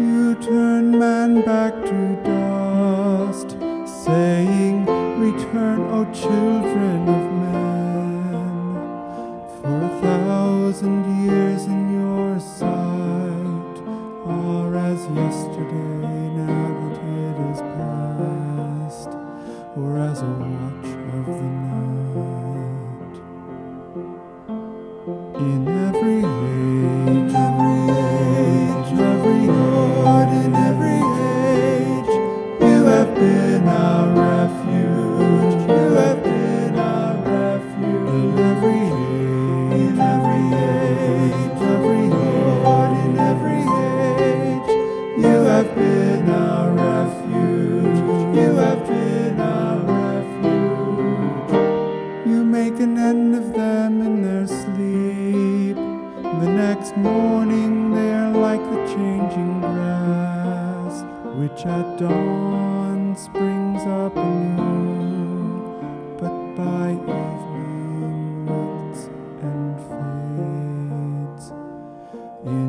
You turn man back to dust, saying, Return, O children of men. for a thousand years in your sight are as yesterday, now that it is past, or as a watch of the night. You have been our refuge. You make an end of them in their sleep. The next morning they are like the changing grass, which at dawn springs up anew, but by evening wilts and fades. In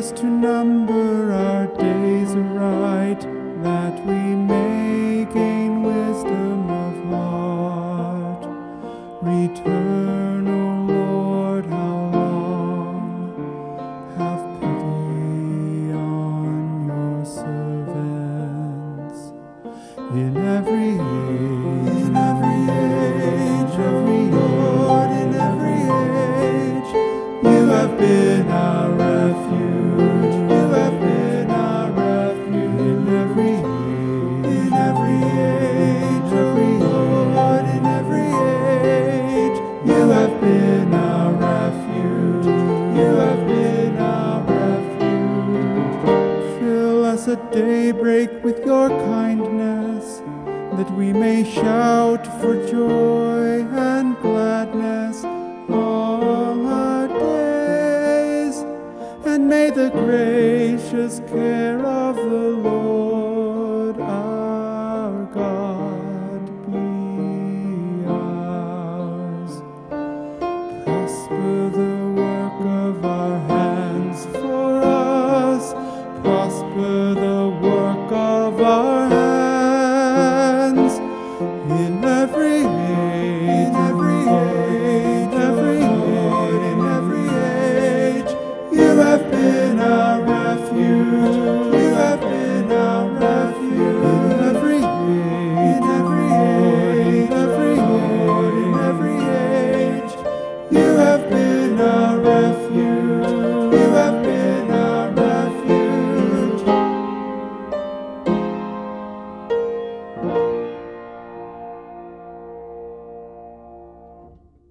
us to number our days aright, that we may gain wisdom of heart. Return, O Lord, how long? Have pity on your servants. In every age, in every age, every heart, in every age, you have been our At daybreak with your kindness, that we may shout for joy and gladness all our days. And may the gracious care of the Lord you.